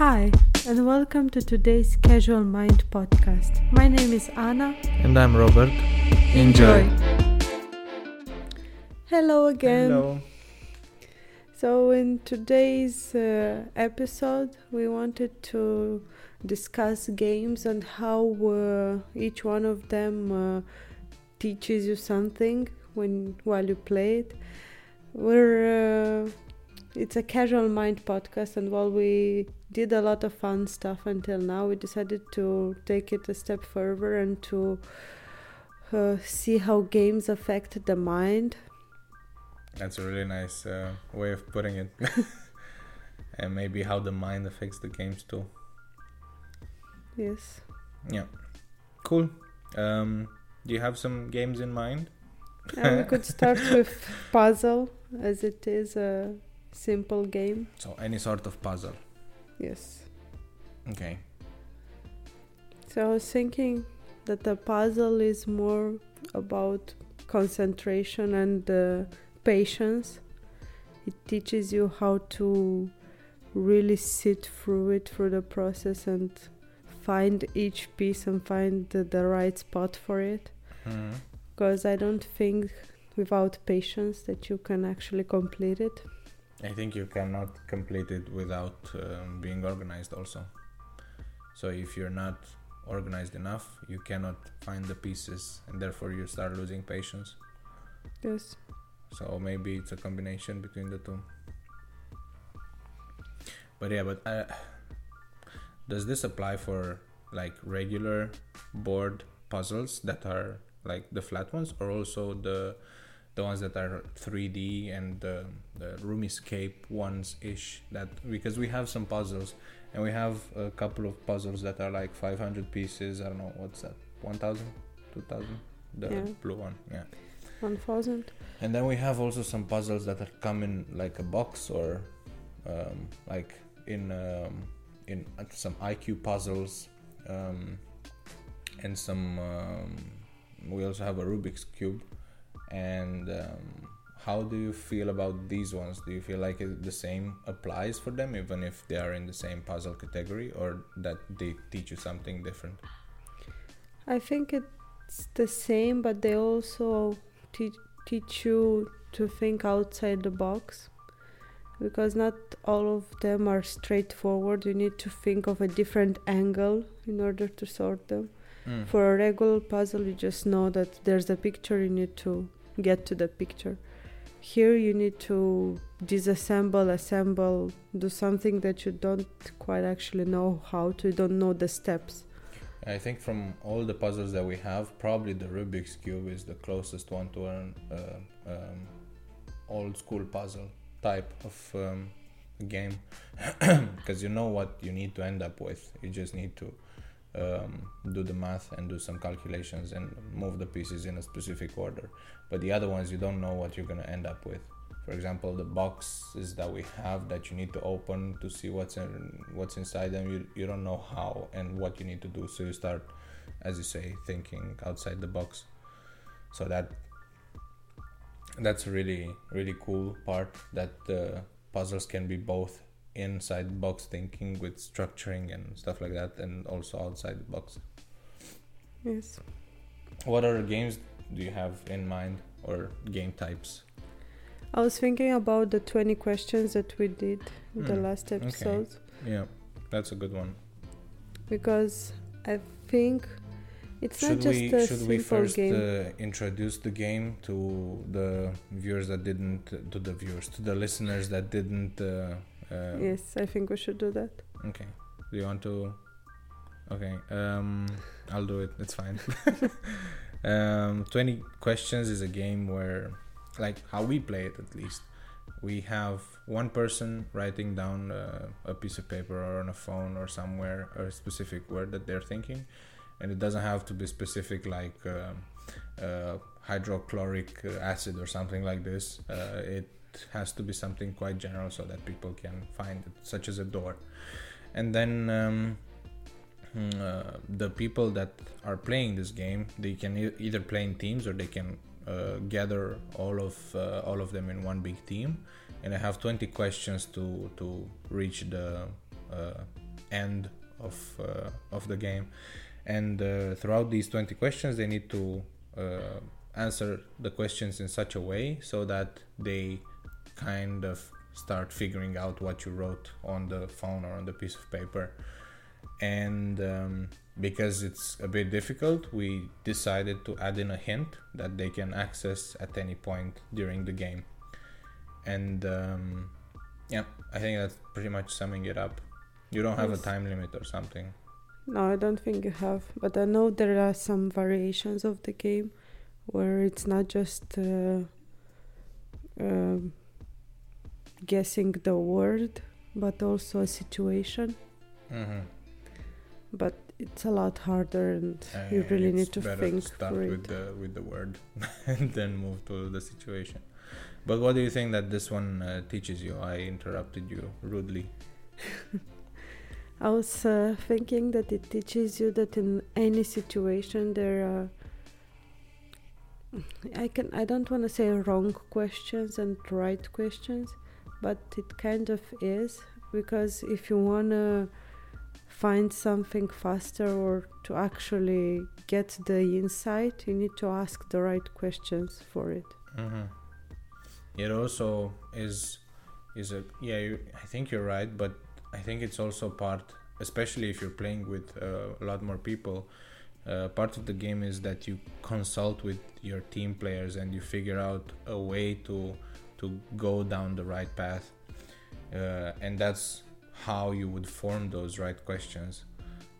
Hi, and welcome to today's Casual Mind podcast. My name is Anna. And I'm Robert. Enjoy. Hello again. Hello. So, in today's uh, episode, we wanted to discuss games and how uh, each one of them uh, teaches you something when while you play it. We're uh, it's a casual mind podcast, and while we did a lot of fun stuff until now, we decided to take it a step further and to uh, see how games affect the mind. That's a really nice uh, way of putting it. and maybe how the mind affects the games too. Yes. Yeah. Cool. Um, do you have some games in mind? And we could start with puzzle, as it is a simple game. So any sort of puzzle. Yes. Okay. So I was thinking that the puzzle is more about concentration and uh, patience. It teaches you how to really sit through it, through the process, and find each piece and find the, the right spot for it. Because I don't think without patience that you can actually complete it. I think you cannot complete it without um, being organized also. So if you're not organized enough, you cannot find the pieces and therefore you start losing patience. Yes. So maybe it's a combination between the two. But yeah, but uh, does this apply for like regular board puzzles that are like the flat ones, or also the the ones that are 3D and the the room escape ones ish? That because we have some puzzles and we have a couple of puzzles that are like 500 pieces. I don't know what's that, 1,000, 2,000, the Yeah. blue one, yeah. 1000. And then we have also some puzzles that are come in like a box or um, like in um, in some IQ puzzles um, and some. Um, we also have a Rubik's cube. And um, how do you feel about these ones? Do you feel like the same applies for them, even if they are in the same puzzle category, or that they teach you something different? I think it's the same, but they also teach teach you to think outside the box because not all of them are straightforward. You need to think of a different angle in order to sort them. Mm. For a regular puzzle, you just know that there's a picture, you need to get to the picture. Here, you need to disassemble, assemble, do something that you don't quite actually know how to, you don't know the steps. I think from all the puzzles that we have, probably the Rubik's cube is the closest one to an uh, um, old school puzzle type of um, game, because you know what you need to end up with. You just need to um, do the math and do some calculations and move the pieces in a specific order. But the other ones, you don't know what you're gonna end up with. For example, the boxes that we have that you need to open to see what's in what's inside them, you you don't know how and what you need to do. So you start, as you say, thinking outside the box. So that that's really really cool part that the puzzles can be both inside box thinking with structuring and stuff like that, and also outside the box. Yes. What other games do you have in mind or game types? I was thinking about the 20 questions that we did in the Hmm, last episode Yeah, that's a good one. because I think it's not should just we a should simple we first game. uh, introduce the game to the viewers that didn't to the viewers to the listeners that didn't uh, uh, yes, I think we should do that. okay. Do you want to? Okay um i'll do it. It's fine. Um 20 questions is a game where like how we play it at least. We have one person writing down uh, a piece of paper or on a phone or somewhere a specific word that they're thinking. And it doesn't have to be specific like um, uh, hydrochloric acid or something like this. Uh, it has to be something quite general so that people can find it such as a door. And then um, mm, uh, the people that are playing this game they can e- either play in teams or they can uh, gather all of uh, all of them in one big team. And I have 20 questions to to reach the uh, end of uh, of the game. And uh, throughout these 20 questions they need to answer the questions in such a way so that they kind of start figuring out what you wrote on the phone or on the piece of paper. And um, because it's a bit difficult we decided to add in a hint that they can access at any point during the game. And um, yeah i think that's pretty much summing it up. You don't have Yes. a time limit or something? No, I don't think you have, but I know there are some variations of the game where it's not just uh, um guessing the word, but also a situation. mm-hmm. But it's a lot harder, and you really need to think to start with it. the with the word and then move to the situation but what do you think that this one uh, teaches you i interrupted you rudely I was uh, thinking that it teaches you that in any situation there are. I can. I don't want to say wrong questions and right questions, but it kind of is because if you wanna find something faster or to actually get the insight, you need to ask the right questions for it. mm-hmm. it also is is a yeah you, i think you're right but i think it's also part especially if you're playing with uh, a lot more people uh, part of the game is that you consult with your team players and you figure out a way to to go down the right path. Uh, and that's how you would form those right questions.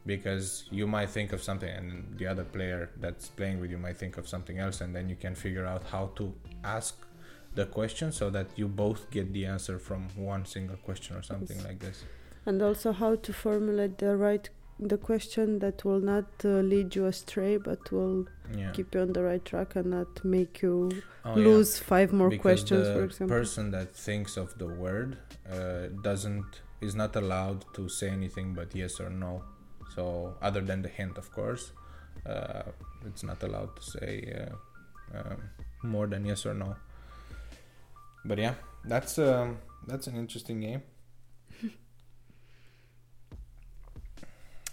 Because you might think of something and the other player that's playing with you might think of something else and then you can figure out how to ask the question so that you both get the answer from one single question or something Yes. like this. And also how to formulate the right the question that will not uh, lead you astray but will yeah. keep you on the right track and not make you Oh, yeah. lose five more because questions the for example. person that thinks of the word uh, doesn't is not allowed to say anything but yes or no. So other than the hint of course uh, it's not allowed to say uh, um, more than yes or no. But yeah that's um, that's an interesting game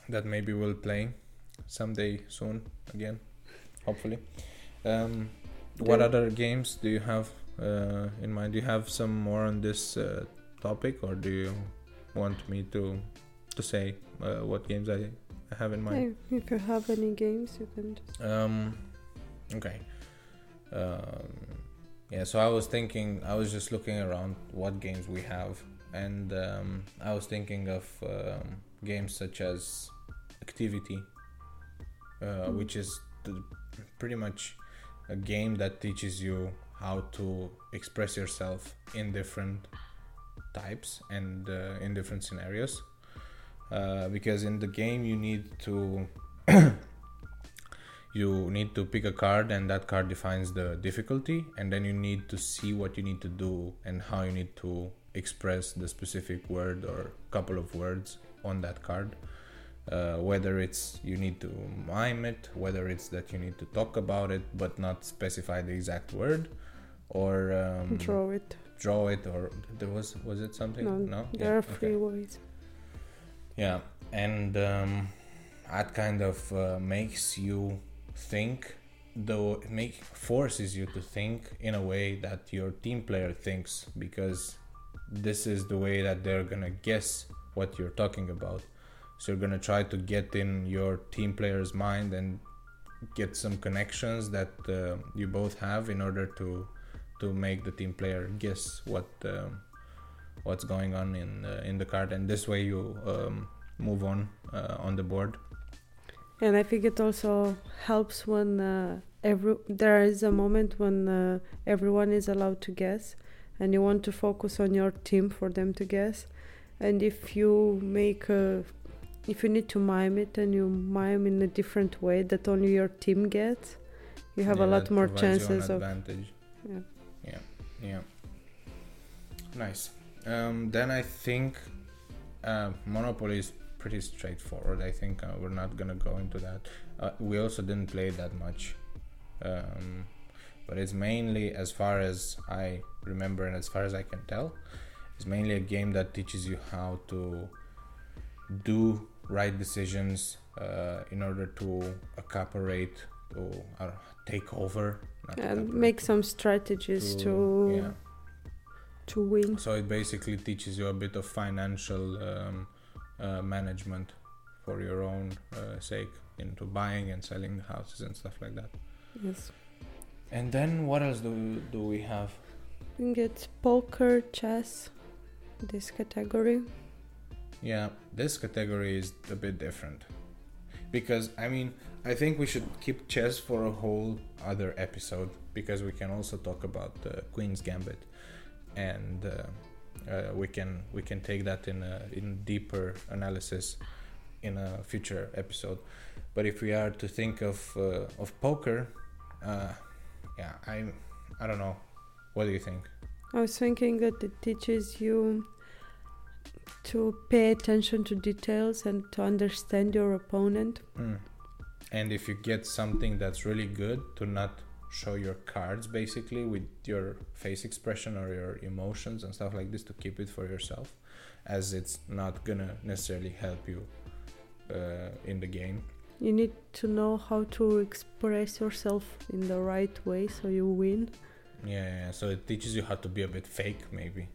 that maybe we'll play someday soon again hopefully um, what other games do you have uh, in mind? Do you have some more on this uh, topic, or do you want me to to say uh, what games I I have in mind? Hey, if you have any games you can just Um, okay. Um, yeah, so I was thinking, I was just looking around what games we have, and um, I was thinking of um, games such as Activity, uh, which is pretty much a game that teaches you how to express yourself in different types and uh, in different scenarios. Uh, because in the game you need to you need to pick a card and that card defines the difficulty and then you need to see what you need to do and how you need to express the specific word or couple of words on that card uh, whether it's you need to mime it whether it's that you need to talk about it but not specify the exact word or um, draw it draw it or there was was it something No, Yeah, there are okay. three ways Yeah, and um, that kind of uh, makes you think, though it make forces you to think in a way that your team player thinks because this is the way that they're gonna guess what you're talking about. So you're gonna try to get in your team player's mind and get some connections that uh, you both have in order to to make the team player guess what um, what's going on in uh, in the card. And this way you um, move on uh, on the board. And i think it also helps when uh, every there is a moment when uh, everyone is allowed to guess and you want to focus on your team for them to guess. And if you make a if you need to mime it and you mime in a different way that only your team gets you have Yeah, a lot more provides you an chances of advantage. Yeah. yeah yeah. Nice. Um, then i think uh, monopoly is pretty straightforward. I think uh, we're not gonna go into that. Uh, we also didn't play that much. Um, but it's mainly as far as i remember and as far as i can tell it's mainly a game that teaches you how to do right decisions uh, in order to accaparate to uh, take over and make some strategies to yeah. to win. So it basically teaches you a bit of financial um, uh, management for your own uh, sake into buying and selling houses and stuff like that. Yes. And then what else do do we have? Think it's poker, chess, this category. Yeah, this category is a bit different. Because I mean, I think we should keep chess for a whole other episode because we can also talk about uh, Queen's Gambit, and uh, uh, we can we can take that in a in deeper analysis in a future episode. But if we are to think of uh, of poker, uh, yeah, I I don't know. What do you think? I was thinking that it teaches you to pay attention to details and to understand your opponent. Mm. And if you get something that's really good, to not show your cards basically with your face expression or your emotions and stuff like this, to keep it for yourself, as it's not gonna necessarily help you uh, in the game. You need to know how to express yourself in the right way so you win. Yeah, yeah, so it teaches you how to be a bit fake, maybe.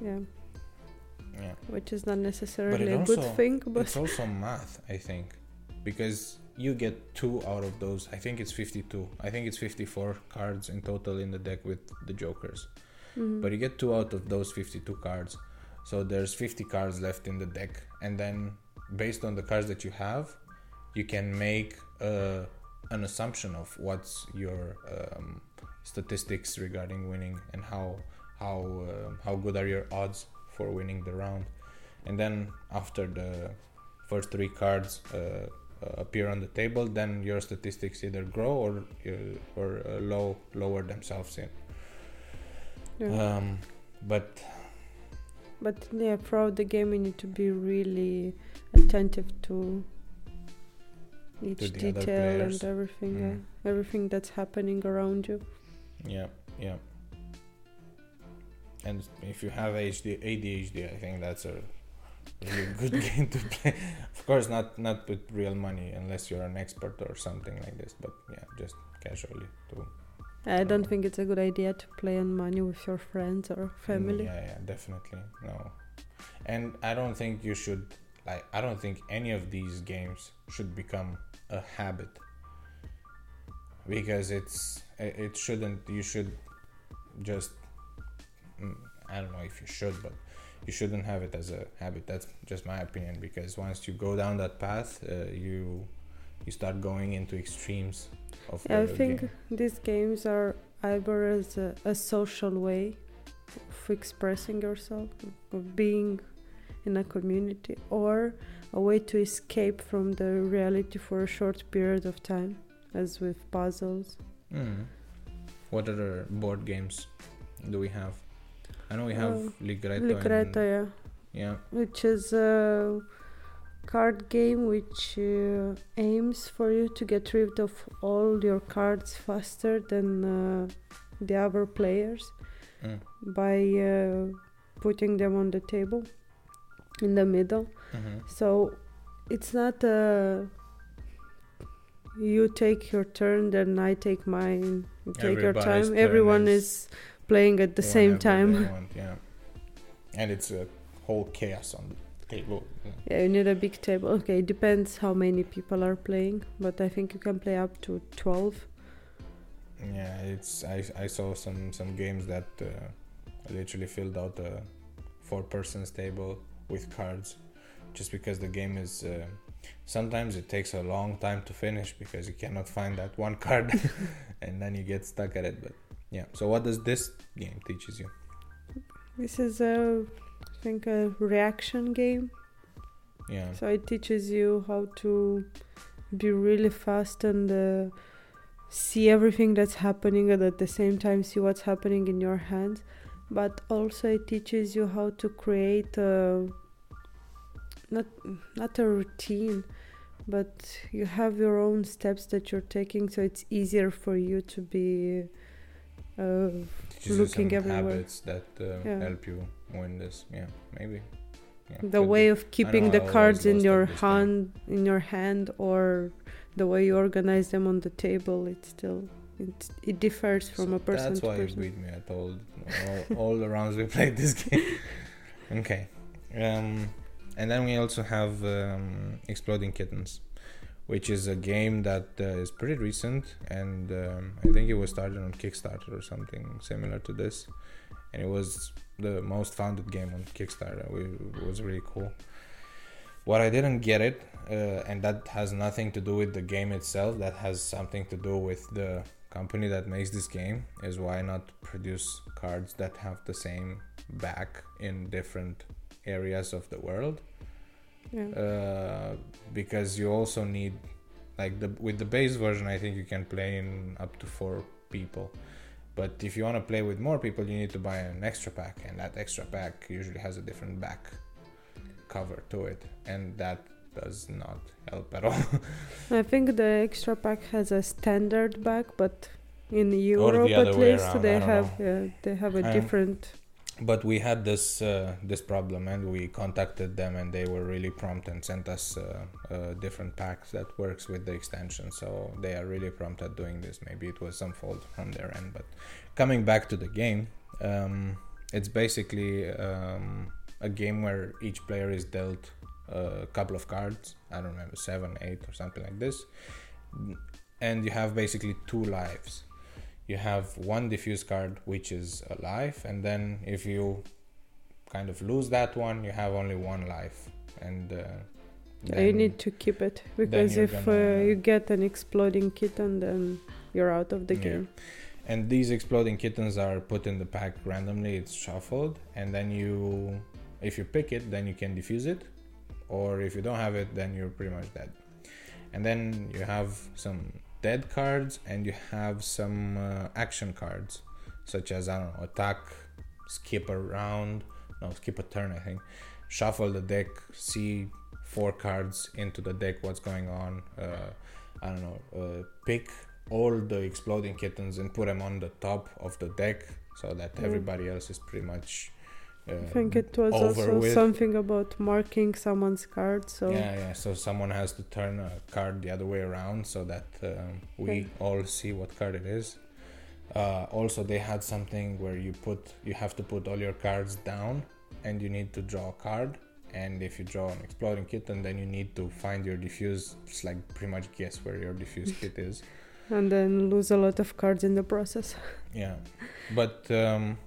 Yeah, Yeah. which is not necessarily a also- good thing, but It's also math, I think, because you get two out of those. I think it's 52. I think it's 54 cards in total in the deck with the jokers. Mhm. But you get two out of those 52 cards. So there's 50 cards left in the deck. And then, based on the cards that you have, you can make uh, an assumption of what's your um, statistics regarding winning and how how uh, how good are your odds for winning the round. And then after the first three cards uh, uh, appear on the table, then your statistics either grow or uh, or uh, low lower themselves in. yeah. Um, but but yeah, throughout the game you need to be really attentive to each To detail and everything, Mm. everything that's happening around you. yeah, yeah. And if you have HD, ADHD, I think that's a really good game to play. Of course, not not with real money unless you're an expert or something like this. But yeah, just casually to I don't Uh, think it's a good idea to play on money with your friends or family. Mm, Yeah, yeah, definitely. No. And I don't think you should like I don't think any of these games should become a habit. Because it's it shouldn't you should just I don't know if you should but you shouldn't have it as a habit. That's just my opinion because once you go down that path, uh, you you start going into extremes of Yeah, I think game. these games are either as a, a social way of expressing yourself, of being in a community, or a way to escape from the reality for a short period of time, as with puzzles. Mm. What other board games do we have? I know we have Uh, Ligretto. Ligretto, and, yeah, yeah. which is a card game which uh, aims for you to get rid of all your cards faster than uh, the other players. Mm. by uh, putting them on the table in the middle. hmm So it's not a you take your turn, then I take mine. You take your time. Everyone is is playing at the same Whenever time. want, yeah. And it's a whole chaos on the table. yeah. Yeah, you need a big table. Okay, it depends how many people are playing, but I think you can play up to 12. Yeah, it's I, I saw some some games that uh, literally filled out a four persons table with cards just because the game is uh, sometimes it takes a long time to finish because you cannot find that one card and then you get stuck at it but yeah so what does this game teaches you This is a, I think, a reaction game. yeah So it teaches you how to be really fast and uh, see everything that's happening and at the same time see what's happening in your hands. But also it teaches you how to create a not not a routine, but you have your own steps that you're taking, so it's easier for you to be. Uh, teaches looking some everywhere. habits that uh, Yeah. help you win this yeah maybe Yeah, the way be. of keeping the cards in your at this game. hand in your hand or the way you organize them on the table it's still it, it differs from So a person That's to why you person beat me at all all, all the rounds we played this game. okay, um, and then we also have um, Exploding Kittens, which is a game that uh, is pretty recent, and um, I think it was started on Kickstarter or something similar to this, and it was the most founded game on Kickstarter. It was really cool. What I didn't get it, uh, and that has nothing to do with the game itself. That has something to do with the company that makes this game. Is why not produce cards that have the same back in different areas of the world? Yeah. Uh, because you also need like the with the base version i think you can play in up to four people. But if you want to play with more people you need to buy an extra pack and that extra pack usually has a different back cover to it and that does not help at all. I think the extra pack has a standard back but in europe at least they have yeah, they have a Um, different but we had this uh, this problem and we contacted them and they were really prompt and sent us uh, uh, different packs that works with the extension. So they are really prompt at doing this. Maybe it was some fault from their end but coming back to the game um, it's basically um, a game where each player is dealt a couple of cards. I don't remember seven eight or something like this. And you have basically two lives you have one defuse card which is a life and then if you kind of lose that one you have only one life. And uh, you need to keep it because if gonna- uh, you get an exploding kitten then you're out of the Yeah. game. And these exploding kittens are put in the pack randomly it's shuffled and then you if you pick it then you can defuse it or if you don't have it then you're pretty much dead. And then you have some dead cards and you have some uh, action cards such as i don't know attack skip a round no skip a turn i think shuffle the deck see four cards into the deck what's going on uh, i don't know uh, pick all the exploding kittens and put them on the top of the deck so that Mm. everybody else is pretty much uh, i think it was also with. something about marking someone's card so yeah yeah so someone has to turn a card the other way around so that um, we Okay. all see what card it is. Uh, also they had something where you put you have to put all your cards down and you need to draw a card. And if you draw an exploding kitten then you need to find your defuse it's like pretty much guess where your defuse kit is. And then lose a lot of cards in the process. Yeah. But um,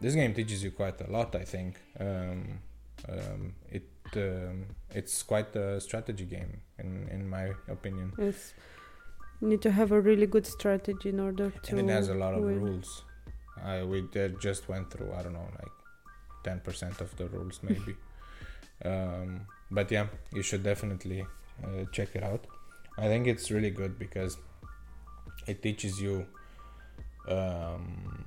this game teaches you quite a lot i think. Um, um, it um, it's quite a strategy game in in my opinion. Yes. You need to have a really good strategy in order to and it has a lot of win. rules. I we just went through I don't know like ten percent of the rules maybe. Um, but yeah you should definitely uh, check it out. I think it's really good because it teaches you um,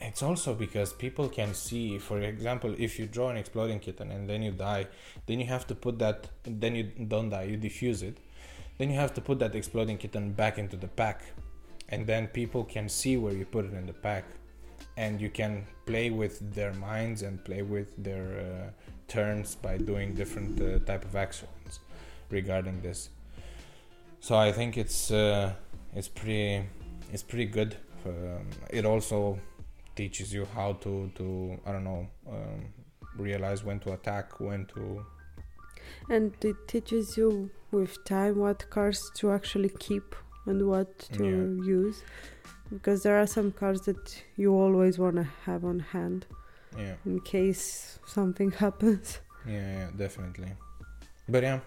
it's also because people can see for example if you draw an exploding kitten and then you die then you have to put that then you don't die you defuse it. Then you have to put that exploding kitten back into the pack. And then people can see where you put it in the pack. And you can play with their minds and play with their uh, turns by doing different uh, type of actions regarding this. So i think it's uh, it's pretty it's pretty good um, it also teaches you how to to i don't know um, realize when to attack when to and it teaches you with time what cards to actually keep and what to Yeah. use because there are some cards that you always want to have on hand yeah in case something happens Yeah, yeah, definitely. But yeah,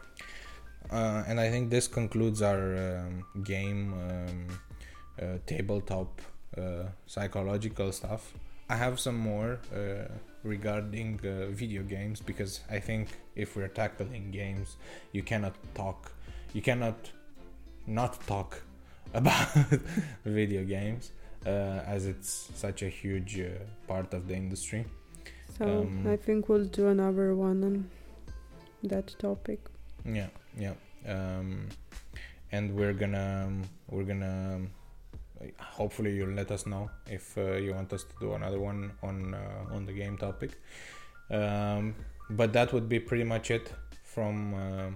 uh, and I think this concludes our um, game um, uh, tabletop psychological stuff. I have some more uh, regarding uh, video games because I think if we're tackling games, you cannot talk, you cannot not talk about video games uh, as it's such a huge uh, part of the industry. so Um, i think we'll do another one on that topic Yeah, yeah. Um, and we're gonna we're gonna hopefully you'll let us know if uh, you want us to do another one on uh, on the game topic. Um, but that would be pretty much it from uh,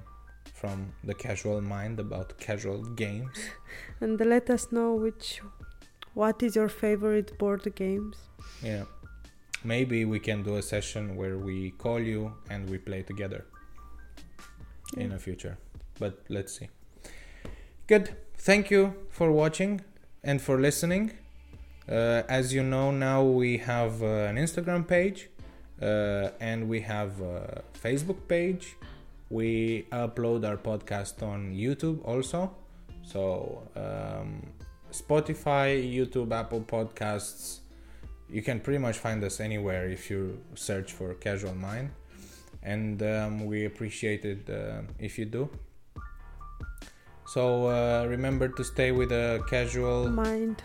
from the casual mind about casual games. And let us know which what is your favorite board games. Yeah. Maybe we can do a session where we call you and we play together in the future. But let's see. Good. Thank you for watching and for listening. Uh, as you know, now we have uh, an Instagram page uh, and we have a Facebook page. We upload our podcast on YouTube also. So, um, Spotify, YouTube, Apple Podcasts. You can pretty much find us anywhere if you search for Casual Mind. And um, we appreciate it uh, if you do. So uh, remember to stay with a casual Mind.